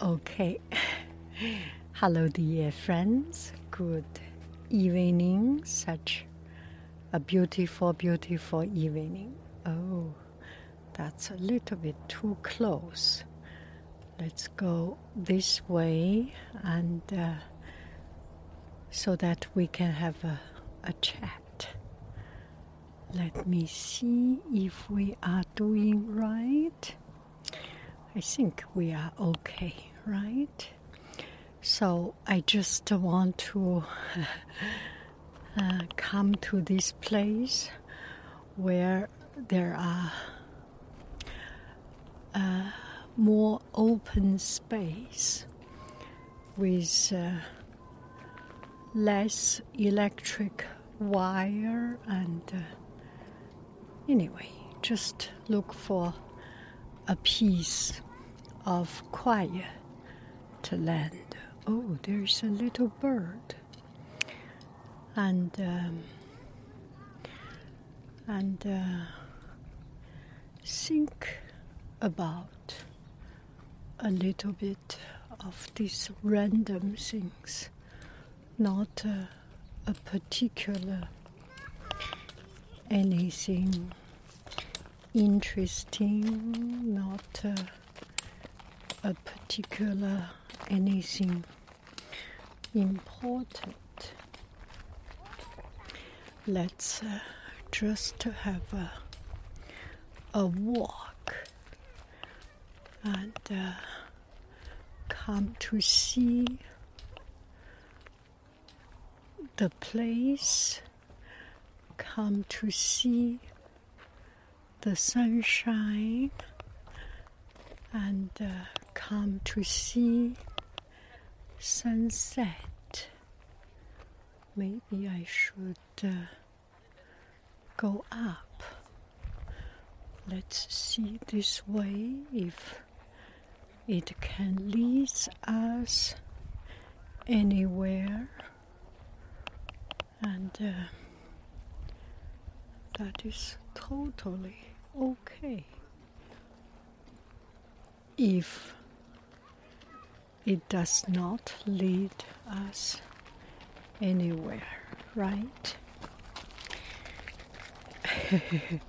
Okay. Hello, dear friends. Good evening. Such a beautiful, beautiful evening. Oh, that's a little bit too close. Let's go this way and uh, so that we can have a, a chat. Let me see if we are doing right. I think we are okay, right? So I just want to uh, come to this place where there are uh, more open space with uh, less electric wire and uh, anyway, just look for a piece of quiet land. Oh, there's a little bird. And um, and uh, think about a little bit of these random things, not uh, a particular anything interesting, not uh, a particular anything important. Let's uh, just have a, a walk and uh, come to see the place, come to see the sunshine and uh, come to see sunset. Maybe I should uh, go up. Let's see this way if it can lead us anywhere. And uh, that is totally okay if it does not lead us anywhere, right?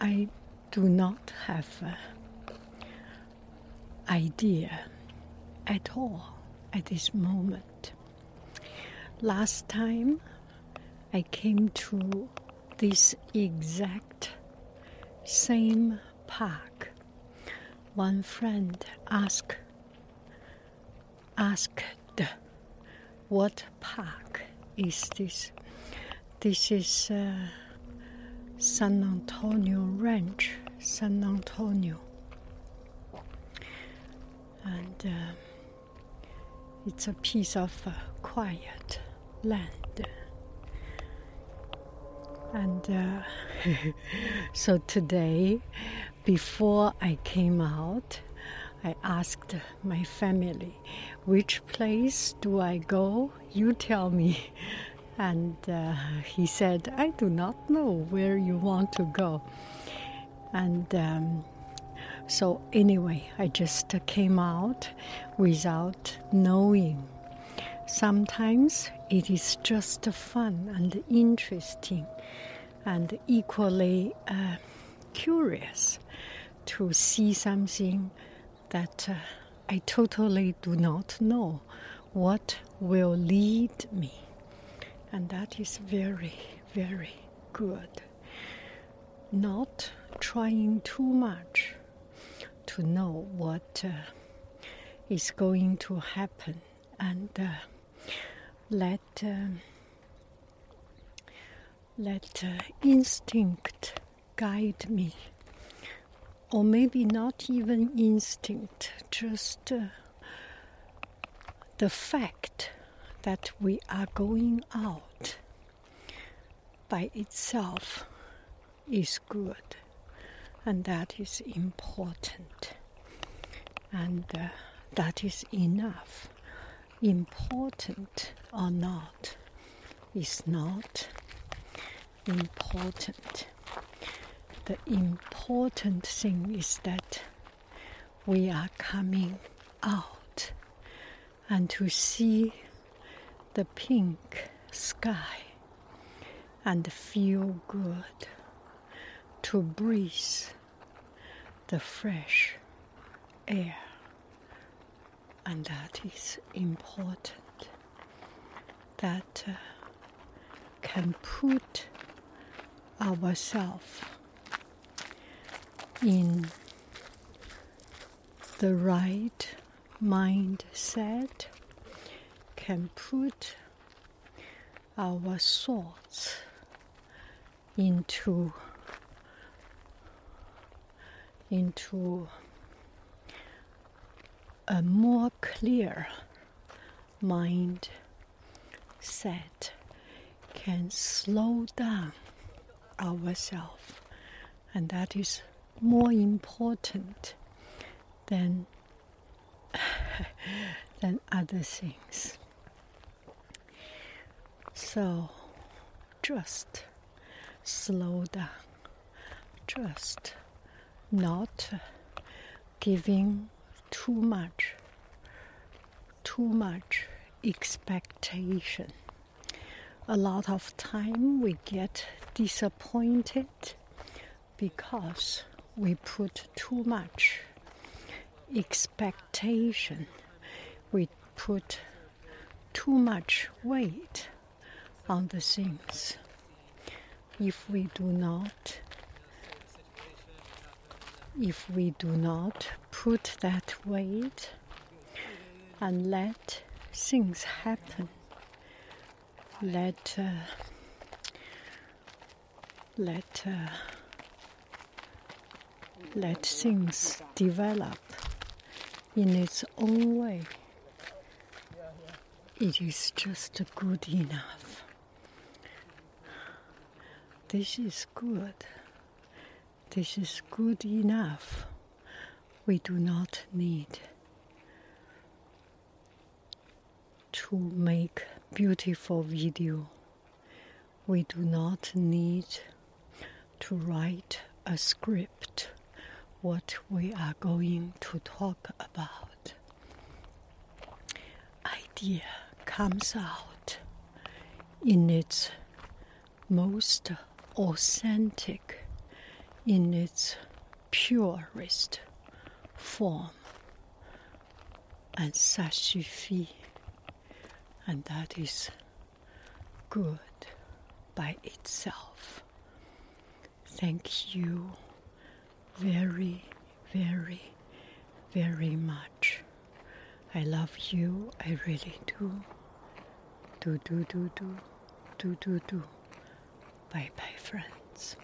I do not have an idea at all at this moment. Last time I came to this exact same park. One friend asked asked what park is this? This is uh, san antonio ranch san antonio. And uh, it's a piece of uh, quiet land And uh, so today, before I came out, I asked my family, which place do I go? You tell me. And uh, he said, I do not know where you want to go. And um, so, anyway, I just came out without knowing. Sometimes it is just fun and interesting and equally uh, curious to see something that uh, I totally do not know what will lead me. And that is very, very good. Not trying too much to know what uh, is going to happen and uh, let um, let uh, instinct guide me or maybe not even instinct, just uh, the fact that we are going out by itself is good, and that is important, and uh, that is enough. Important or not is not important the important thing is that we are coming out and to see the pink sky and feel good, to breathe the fresh air. And that is important. That uh, can put ourselves in the right mindset can put our thoughts into into a more clear mind set can slow down ourselves and that is more important than than other things. So just slow down, just not giving too much, too much expectation. A lot of time we get disappointed because we put too much expectation, we put too much weight on the things. If we do not, if we do not put that weight and let things happen, let uh, let uh, let things develop in its own way. It is just good enough. This is good. This is good enough. We do not need to make beautiful video. We do not need to write a script what we are going to talk about. Idea comes out in its most authentic, in its purest form. And ça suffit. And that is good by itself. Thank you very, very, very much. I love you. I really do. Do, do, do, do, do, do, do. Bye bye, friends.